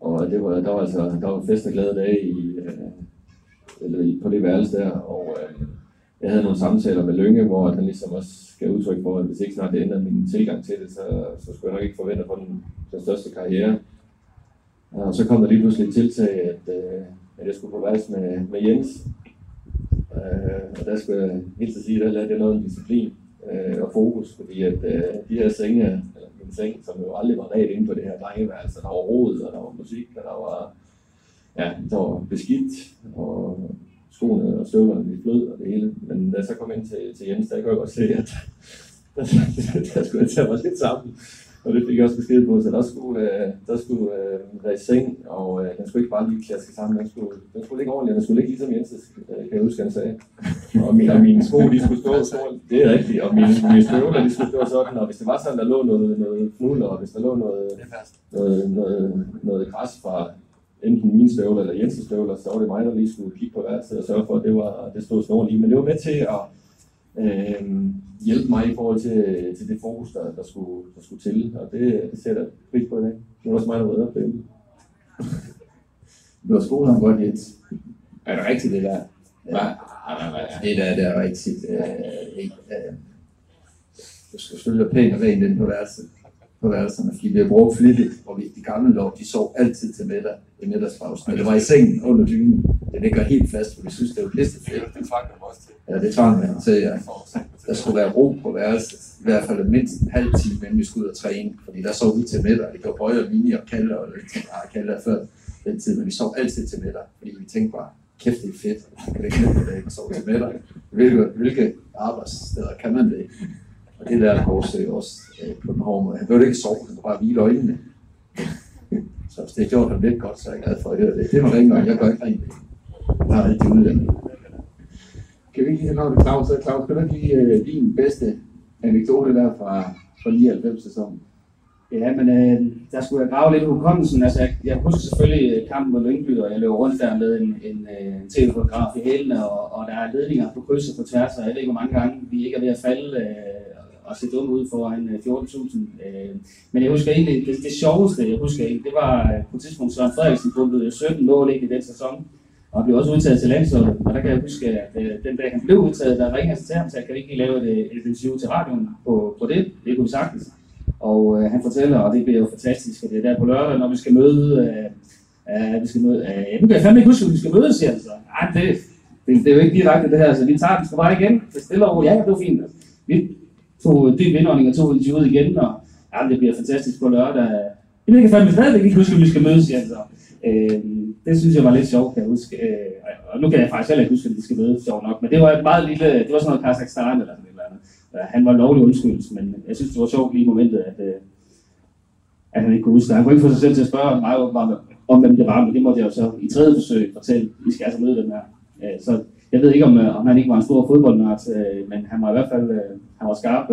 S2: Og det var, der var altså der var fest og glade dage i, øh, eller på det værelse der, og øh, jeg havde nogle samtaler med Lønge, hvor han ligesom også gav udtryk for, at hvis ikke snart det ændrer min tilgang til det, så, så skulle jeg nok ikke forvente for den, den største karriere. Og så kom der lige pludselig et tiltag, at, øh, at jeg skulle på værelse med, med Jens. Øh, og der skulle jeg helt til sige, at der lærte jeg noget om disciplin øh, og fokus, fordi at øh, de her senge, eller min seng, som jo aldrig var ret inde på det her drengeværelse, der var rod, og der var musik, og der var ja, der var beskidt, og skoene og støvlerne de flød og det hele. Men da jeg så kom ind til, til Jens, der kunne jeg godt se, at der, der, der skulle jeg tage mig lidt sammen. Og det fik jeg også besked på, så der skulle, øh, der skulle øh, være i seng, og øh, den skulle ikke bare lige klaske sammen, den skulle, den skulle ligge ordentligt, den skulle ligge ligesom Jens, øh, kan jeg huske, han sagde. Og mine, og mine sko, de skulle stå sådan, det er rigtigt, og mine, mine støvler, de skulle stå sådan, og hvis det var sådan, der lå noget, noget fnul, og hvis der lå noget, noget, noget, noget græs fra enten mine støvler eller Jens' støvler, så var det mig, der lige skulle kigge på værelset og sørge for, at det, var, det stod sådan lige. Men det var med til at øh, hjælpe mig i forhold til, til det fokus, der, der, skulle, der skulle til, og det, det sætter jeg pris på i dag. Det var også mig, der var på det.
S3: Du har skolet ham godt, Jens. Er det rigtigt, det der? Ja. Det der, der er rigtigt. Øh, øh, du skal selvfølgelig være pæn og ren den på værelset på værelserne, fordi vi har brugt flittigt, og vi, de gamle lov, de sov altid til middag i middagspausen. Men det var i sengen under dynen. Det ligger helt fast, for vi synes, det var pisse fedt.
S2: Det tvang også til.
S3: Ja, det tvang man til, ja. Der skulle være ro på værelset, i hvert fald mindst en halv time, inden vi skulle ud og træne. Fordi der sov vi til middag. Det var Bøje og Mini og Kalle og lidt ting. Ah, Kalle før den tid, men vi sov altid til middag, fordi vi tænkte bare, kæft, det er fedt. Kan det ikke på det, sove til middag? Hvilke, hvilke arbejdssteder kan man det? Og det der Korsø også øh, på den hårde måde. Han behøvede ikke sove, han kunne bare hvile øjnene. så hvis det gjorde ham lidt godt, så er jeg glad for at høre det. Det var rengøring, jeg gør ikke rent. Jeg har altid uddannet.
S5: Kan vi ikke lige have Claus? Så Claus, kan du give uh, din bedste anekdote der fra, fra 99-sæsonen? Ja, men øh, der skulle jeg grave lidt hukommelsen. Altså, jeg, jeg husker selvfølgelig kampen mod Lyngby, og jeg løber rundt der med en, en, øh, en tv-fotograf i hælene, og, og der er ledninger på kryds og på tværs, og jeg ved ikke, hvor mange gange vi ikke er ved at falde øh, og se dum ud foran øh, 14.000. Øh, men jeg husker egentlig, det, det sjoveste, jeg husker egentlig, det var øh, på et tidspunkt Søren Frederiksen pumpede 17 mål ind i den sæson, og blev også udtaget til landsholdet. Og der kan jeg huske, at øh, den dag han blev udtaget, der ringede han til ham så kan vi ikke lave et, øh, et interview til radioen på, på det? Det kunne vi sagtens. Og øh, han fortæller, og det bliver jo fantastisk, og det er der på lørdag, når vi skal møde, øh, øh, vi skal møde, øh, nu kan jeg fandme ikke huske, at vi skal mødes, siger han så. Nej, det, det, det, er jo ikke direkte det her, så vi tager den skal bare igen. Det stiller over, ja, det var fint. Altså. Vi tog dyb indånding og tog ud igen, og ja, det bliver fantastisk på lørdag. Jeg kan fandme stadigvæk ikke huske, at vi skal mødes, igen. så. Øh, det synes jeg var lidt sjovt, kan jeg huske. Øh, og nu kan jeg faktisk heller ikke huske, at vi skal mødes, sjovt nok. Men det var et meget lille, det var sådan noget Kazakhstan eller sådan et eller andet. Han var lovlig undskyldt, men jeg synes, det var sjovt lige i momentet, at, øh, at han ikke kunne huske det. Han kunne ikke få sig selv til at spørge mig om, om hvem det var, men det måtte jeg jo så i tredje forsøg fortælle. I skal altså møde dem her. Øh, så jeg ved ikke, om, øh, om han ikke var en stor fodboldnørd, øh, men han var i hvert fald øh, han var skarp,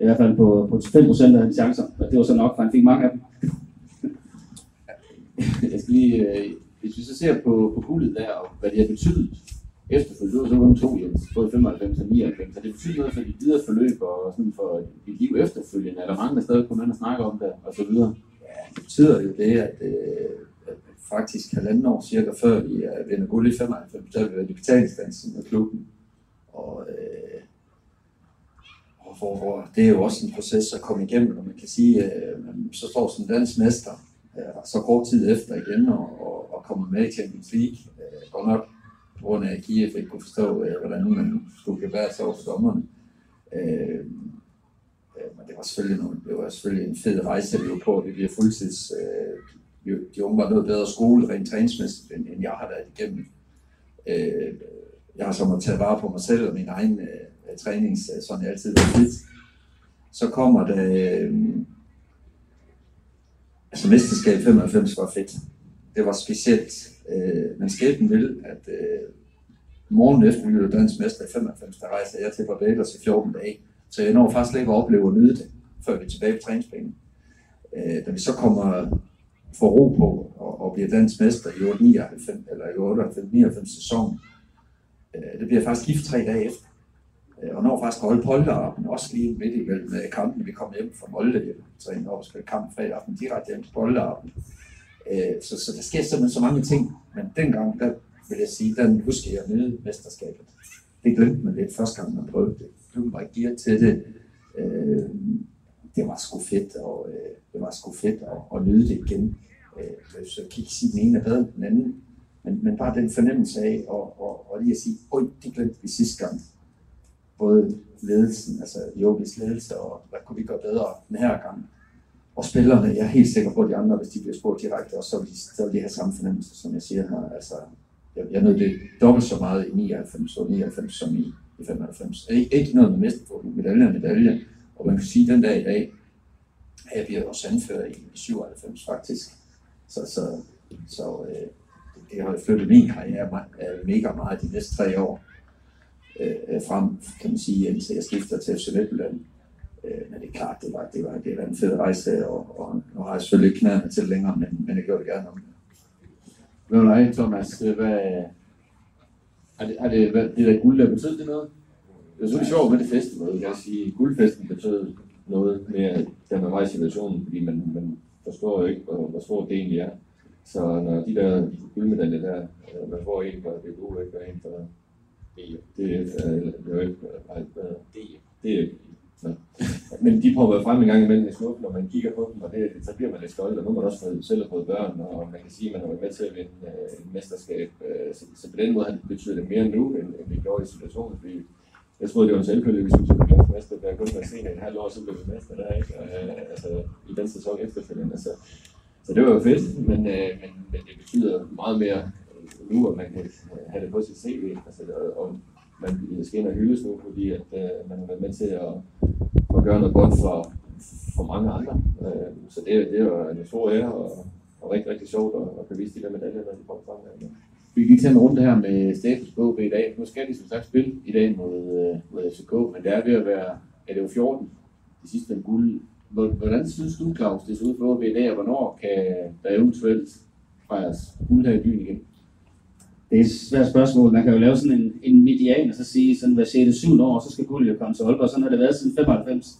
S5: i hvert fald på, på 5% af hans chancer. Og det var så nok, for han fik mange af dem.
S3: jeg skal lige, hvis vi så ser på, på guldet der, og hvad det har betydet efterfølgende, du har så to Jens, både 95 og 99, så det betyder noget for dit videre forløb og sådan for dit liv efterfølgende. Er der mange, der stadig kommer ind og snakker om det, og så videre? Ja, det betyder jo det, at, øh, at faktisk halvanden år cirka før vi er vinder guld i 95, så har vi været i betalingsdansen med klubben. Og, øh, foregår. det er jo også en proces at komme igennem, og man kan sige, øh, man så står som dansk mester øh, så kort tid efter igen og, og, og kommer med i Champions League. Øh, godt nok på grund af, at Kiev ikke kunne forstå, øh, hvordan man skulle gebære sig over for dommerne. Øh, øh, men det var selvfølgelig, nogle, det var selvfølgelig en fed rejse, vi var på. Vi bliver fuldtids... Øh, de unge var noget bedre skole rent træningsmæssigt, end, end jeg har været igennem. Øh, jeg har så måttet tage vare på mig selv og min egen øh, Øh, trænings, sådan jeg altid var lidt, Så kommer det... Øh, altså mesterskab 95 var fedt. Det var specielt. Øh, men skæbnen vil, at øh, morgen efter vi blev dansk mester i 95, der rejser jeg til Barbados i 14 dage. Så jeg når faktisk ikke at opleve og nyde det, før vi er tilbage på træningsbanen. Øh, da vi så kommer for ro på og, og bliver dansk mester i 98, eller i 98, 99 sæson, øh, det bliver faktisk gift tre dage efter. Øh, og når faktisk holde polterappen, også lige midt i med øh, kampen, vi kom hjem fra Molde, hjem, træne op og spille kamp fredag aften, direkte hjem til polterappen. Øh, så, så der sker simpelthen så mange ting, men dengang, der vil jeg sige, den husker jeg nyde mesterskabet. Det glemte man lidt første gang, man prøvede det. Du var ikke gear til det. Det var sgu fedt, og det var sgu fedt at, at nyde det igen. Så jeg kan ikke sige, at den ene er bedre end den anden, men, men bare den fornemmelse af, og, og, og lige at sige, oj, det glemte vi sidste gang. Både ledelsen, altså Jogis ledelse, og hvad kunne vi gøre bedre den her gang. og spillerne, jeg er helt sikker på, at de andre, hvis de bliver spurgt direkte, og så vil de, så vil de have samme fornemmelse, som jeg siger her. Altså, jeg, jeg nød det dobbelt så meget i 99 og 99 som i, i 95. Ikke, ikke noget med mesterfoden, medalje og medalje. Og man kan sige, at den dag i dag, at jeg bliver også anført i, i 97 faktisk. Så, så, så øh, det har flyttet min karriere mega meget de næste tre år Øh, øh, frem, kan man sige, indtil jeg skifter til FC Midtjylland. Øh, men det er klart, det var, det var, det var en fed rejse, og, og nu har jeg selvfølgelig ikke knæerne til længere, men, men jeg gør det gerne om.
S2: Hvad med dig, Thomas? Hvad, har det, har det, hvad, det der guld, der betød det noget? Det er selvfølgelig sjovt med det festival, jeg kan sige, guldfesten betød noget mere, da man var i situationen, fordi man, man forstår jo ikke, hvor, hvor stort det egentlig er. Så når de der guldmedaljer der, øh, man får en fra gode, ikke, og en fra DF, det er jo ikke, det er så. Men de prøver frem en gang imellem i snuppen, når man kigger på dem, og det, så bliver man lidt stolt, og nu har man også fået, selv har fået børn, og man kan sige, at man har været med til at vinde øh, et mesterskab. Øh, så, så, på den måde betyder det mere nu, end, end det gjorde i situationen, fordi jeg troede, det var en selvfølge, hvis vi skulle blive mester. der kun var senere et halvt år, så blev vi mester der, ikke? Uh, altså, i den sæson efterfølgende. Så, så det var jo fedt, men, øh, men, men det betyder meget mere nu, at man kan have det på sit CV. Altså, og, man skal ind og hyldes nu, fordi at, øh, man har været med til at, at gøre noget godt for, for mange andre. Øh, så det, det var en stor ære og, og rigtig, rigtig sjovt at, at kan vise de der medaljer, når de kommer frem. Ja.
S1: Vi kan tage en runde her med status på i dag. Nu skal de som sagt spille i dag mod, øh, mod FCK, men det er ved at være, er det jo 14, de sidste en guld. Hvordan synes du, Claus, det ser ud for OB i dag, og hvornår kan der eventuelt fejres guld her i byen igen?
S5: Det er et svært spørgsmål. Man kan jo lave sådan en, en median, og så sige, sådan hver 6. 7. år, så skal guldet jo komme til Aalborg. Sådan har det været siden 95.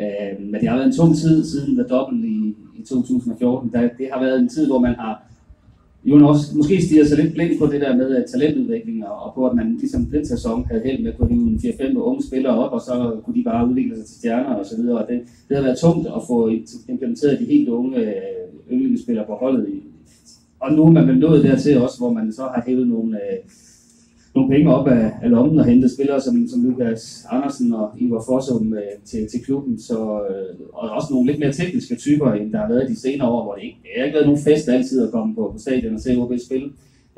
S5: Øh, men det har været en tung tid siden The Double i, i 2014. Der, det har været en tid, hvor man har jo også måske stiger sig lidt blind på det der med talentudvikling, og på at man ligesom den sæson havde held med at kunne hive 4-5 unge spillere op, og så kunne de bare udvikle sig til stjerner og så videre. Og det, det har været tungt at få implementeret de helt unge øh, yndlingsspillere på holdet i, og nu er man vel nået dertil også, hvor man så har hævet nogle, øh, nogle penge op af, af lommen og hentet spillere som, som Lukas Andersen og Ivar Fossum øh, til, til klubben. Så, øh, og også nogle lidt mere tekniske typer, end der har været de senere år, hvor det ikke det har ikke været nogen fest altid at komme på, på stadion og se OB spille.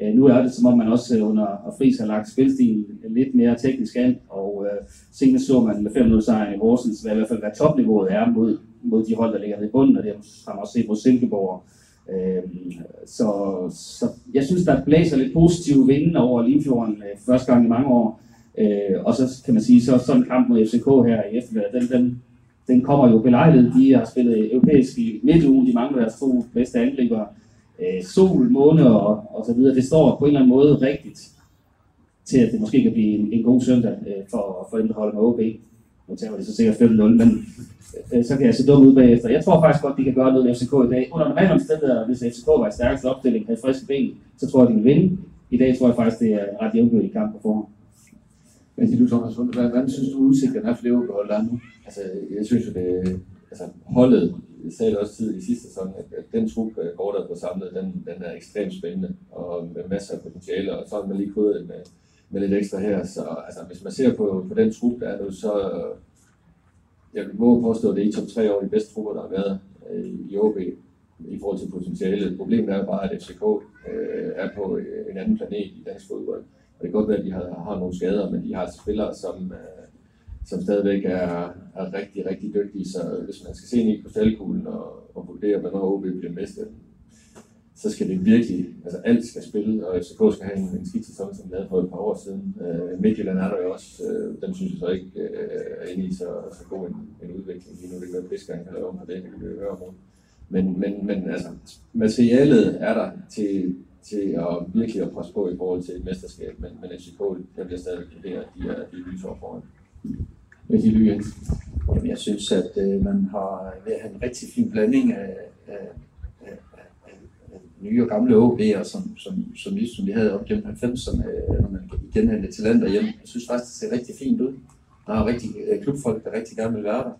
S5: Øh, nu er det som om, man også øh, under og Friis har lagt spilstilen lidt mere teknisk an, og øh, senest så man med 5-0 sejr i Horsens, hvad i hvert fald hvad topniveauet er mod, mod de hold, der ligger nede i bunden, og det har man også set mod Silkeborg Øhm, så, så jeg synes, der blæser lidt positive vinde over Limfjorden for første gang i mange år. Øh, og så kan man sige, så sådan en kamp mod FCK her i eftermiddag, den, den, den kommer jo belejlet. De har spillet europæisk i midtugen, de mangler deres to bedste angriber. Øh, sol, måne og, og så videre. Det står på en eller anden måde rigtigt til, at det måske kan blive en, en god søndag for, for dem, der holder med OB. Nu tager de så sikkert 5-0, men øh, så kan jeg se dum ud bagefter. Jeg tror faktisk godt, de kan gøre noget med FCK i dag. Under normale omstændigheder, hvis FCK var i stærkeste opstilling, havde friske ben, så tror jeg, de vil vinde. I dag tror jeg faktisk, det er ret jævnbyrdig kamp på forhånd.
S2: Hvad siger du, Thomas? Hvordan, hvordan synes du, udsigten er for Liverpool nu? Altså, jeg synes jo, det altså, holdet, jeg sagde det også tidligere i sidste sæson, at, at den trup, går der på samlet, den, den er ekstremt spændende, og med masser af potentiale, og så har man lige krydret med, med lidt ekstra her, så altså, hvis man ser på, på den trup, der er nu, så jeg vil våge påstå, at det er i top 3 år de bedste trupper, der har været øh, i OB i forhold til potentiale. Problemet er bare, at FCK øh, er på øh, en anden planet i dansk fodbold. Og det kan godt være, at de har, har nogle skader, men de har altså spillere, som, øh, som stadigvæk er, er rigtig, rigtig dygtige. Så hvis man skal se ind i krystalkuglen og, og vurdere, hvornår OB bliver mestre, så skal det virkelig, altså alt skal spille, og FCK skal have en, en skidt sæson, som de havde for et par år siden. Øh, Midtjylland er der jo også, øh, dem synes jeg så ikke øh, er inde i så, så god en, en udvikling lige nu. Det kan være, at Fiskeren kan lave om på det, det kan vi høre om. Men, men, men altså, materialet er der til, til at virkelig at presse på i forhold til et mesterskab, men, men FCK, der bliver stadig vurderet, at de er, de er lysår foran.
S3: Hvad siger du, Jens? Jamen, jeg synes, at øh, man har øh, ved at have en rigtig fin blanding af, af nye og gamle OB'er, som, som, som, som vi havde op gennem 90'erne, øh, når man genhandlede hente talenter hjem. Jeg synes faktisk, det ser rigtig fint ud. Der er rigtig øh, klubfolk, der rigtig gerne vil være der.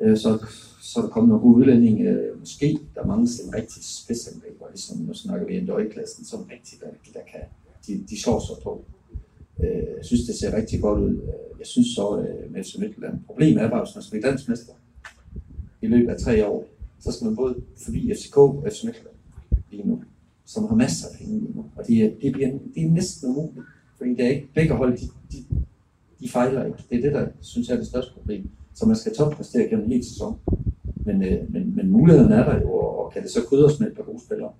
S3: Øh, så, så er der kommet nogle gode udlændinge. Øh, måske der mangler en rigtig spidsangriber, ligesom nu snakker vi en døjklassen, som rigtig der, der kan, de, de slår sig på. Øh, jeg synes, det ser rigtig godt ud. Øh, jeg synes så, med FC Midtjylland, problemet er bare, hvis man skal blive i løbet af tre år, så skal man både forbi FCK og FC Midtjylland lige nu, som har masser af penge lige nu. Og det er, det bliver, det er næsten umuligt, fordi det er ikke, begge hold, de, de, de fejler ikke. Det er det, der synes jeg er det største problem. Så man skal toppræstere gennem en hel sæson. Men, øh, men, men muligheden er der jo, og kan det så krydres med et par gode spillere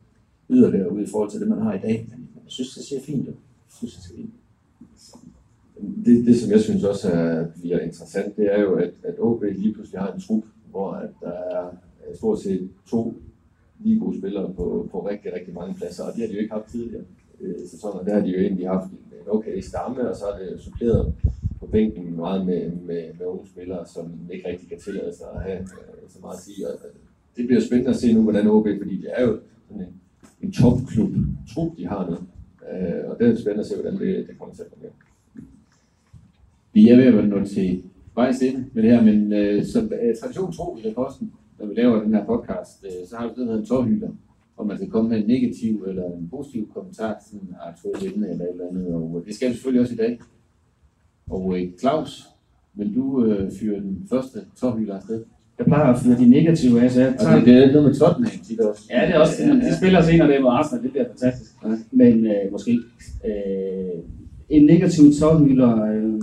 S3: yderligere ud i forhold til det, man har i dag. Men jeg synes, det ser fint ud. Jeg synes, det ser fint
S2: det, det, som jeg synes også er, bliver interessant, det er jo, at, at OB lige pludselig har en trup, hvor at der er øh, stort set to lige gode spillere på, på rigtig, rigtig mange pladser, og det har de jo ikke haft tidligere øh, sæsoner. Der har de jo egentlig haft en okay stamme, og så er det suppleret på bænken meget med, med, med unge spillere, som ikke rigtig kan tillade sig at have øh, så meget at sige. Og, øh, det bliver spændende at se nu, hvordan OB, fordi det er jo sådan en, en topklub, trup, de har nu. Øh, og det er spændende at se, hvordan det, det kommer til at fungere.
S1: Vi er ved at nå til vejs ind med det her, men øh, som øh, tradition tro i reposten, når vi laver den her podcast, øh, så har vi sådan noget tårhylder, hvor man skal komme med en negativ eller en positiv kommentar til en aktuel emne eller et eller andet, og det skal vi selvfølgelig også i dag. Og øh, Claus, vil du øh, fyre den første tårhylder afsted?
S5: Jeg plejer at fyre de negative af, så jeg
S1: tager... Altså, det er noget med Tottenham tit også.
S5: Ja, det er også. Ja, ja. De spiller senere det mod Arsenal, det bliver fantastisk. Ja. Men øh, måske øh, en negativ tårhylder, øh,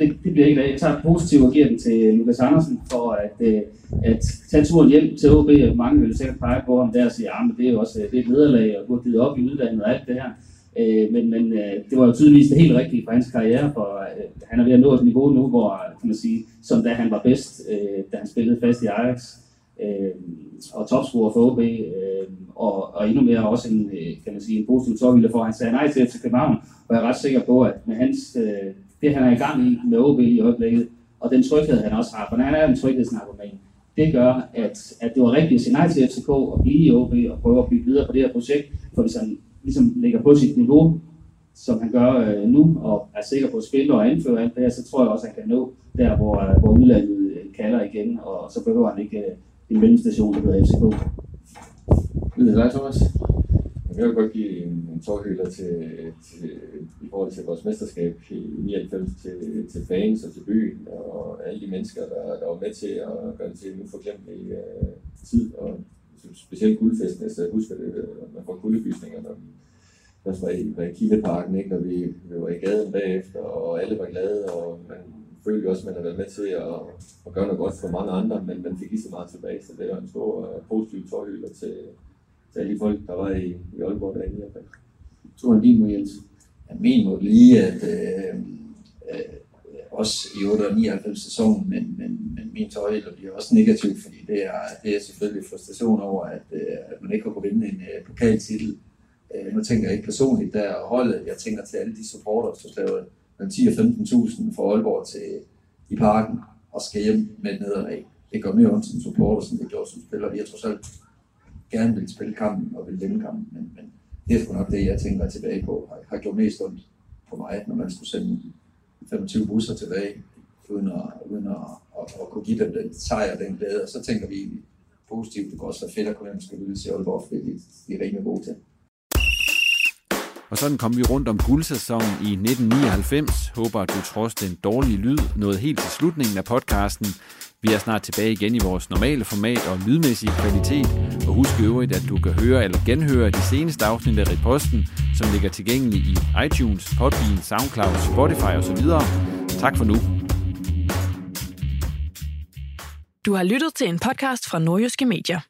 S5: det, det bliver ikke af. Jeg tager positivt og giver den til Lukas Andersen for at, øh, at tage turen hjem til OB. Mange vil sikkert pege på ham der og sige, at ja, det er jo også øh, det er et nederlag at gå givet op i udlandet og alt det her. Øh, men men øh, det var jo tydeligvis det helt rigtige for hans karriere, for øh, han er ved at nå et niveau nu, hvor, kan man sige, som da han var bedst, øh, da han spillede fast i Ajax og topscorer for OB, og, og endnu mere også en, kan man sige, en positiv topvilder for, at han sagde nej til FC København, og jeg er ret sikker på, at med hans det han er i gang i med OB i øjeblikket, og den tryghed, han også har, for han er en tryghedsnarkoman, det gør, at, at det var rigtigt at sige nej til FCK og blive i OB og prøve at bygge videre på det her projekt, for hvis han ligesom ligger på sit niveau, som han gør øh, nu, og er sikker på at spille og anføre alt det her, så tror jeg også, at han kan nå der, hvor, øh, hvor udlandet øh, kalder igen, og så behøver han ikke øh, en mellemstation, der hedder FCK.
S1: Det er dig, Thomas.
S2: Jeg vil godt give en, en tårhylder til, til, forhold til vores mesterskab i 99 til, til fans og til byen og alle de mennesker, der, der var med til at gøre det til en uforglemmelig uh, tid. Og specielt guldfesten, altså jeg husker det, øh, man får guldebysninger, når vi var i, var i Kildeparken, ikke? når vi, vi var i gaden bagefter, og alle var glade, og man følte også, at man havde været med til at, at gøre noget godt for mange andre, men man fik lige så meget tilbage, så det var en stor uh, positiv tårhylder til, til alle de folk, der var i, i Aalborg derinde i hvert fald.
S1: Så er din mod, Jens
S3: jeg mener lige, at øh, øh, øh også i 98 sæsonen, men, men, men min tøjler bliver også negativ, fordi det er, det er selvfølgelig frustration over, at, øh, at man ikke har kunnet vinde en øh, pokaltitel. Øh, nu tænker jeg ikke personligt der og holdet, jeg tænker til alle de supporter, der slaver 10 og 15.000 fra Aalborg til, i parken og skal hjem med et nederlag. Det gør mere ondt som supporter, som det gjorde som spiller. Vi har trods alt gerne vil spille kampen og vil vinde kampen, men, men det er sgu nok det, jeg tænker tilbage på, har, har gjort mest ondt på mig, når man skulle sende 25 busser tilbage, uden at, uden at, at, at kunne give dem den sejr og den glæde, og så tænker vi positivt, det kunne også være fedt at kunne måske ud til Aalborg, fordi de, de er rigtig gode til.
S7: Og sådan kom vi rundt om guldsæsonen i 1999. Håber, at du trods den dårlige lyd nåede helt til slutningen af podcasten. Vi er snart tilbage igen i vores normale format og lydmæssige kvalitet. Og husk i øvrigt, at du kan høre eller genhøre de seneste afsnit af Reposten, som ligger tilgængelige i iTunes, Podbean, Soundcloud, Spotify osv. Tak for nu.
S8: Du har lyttet til en podcast fra Nordjyske Medier.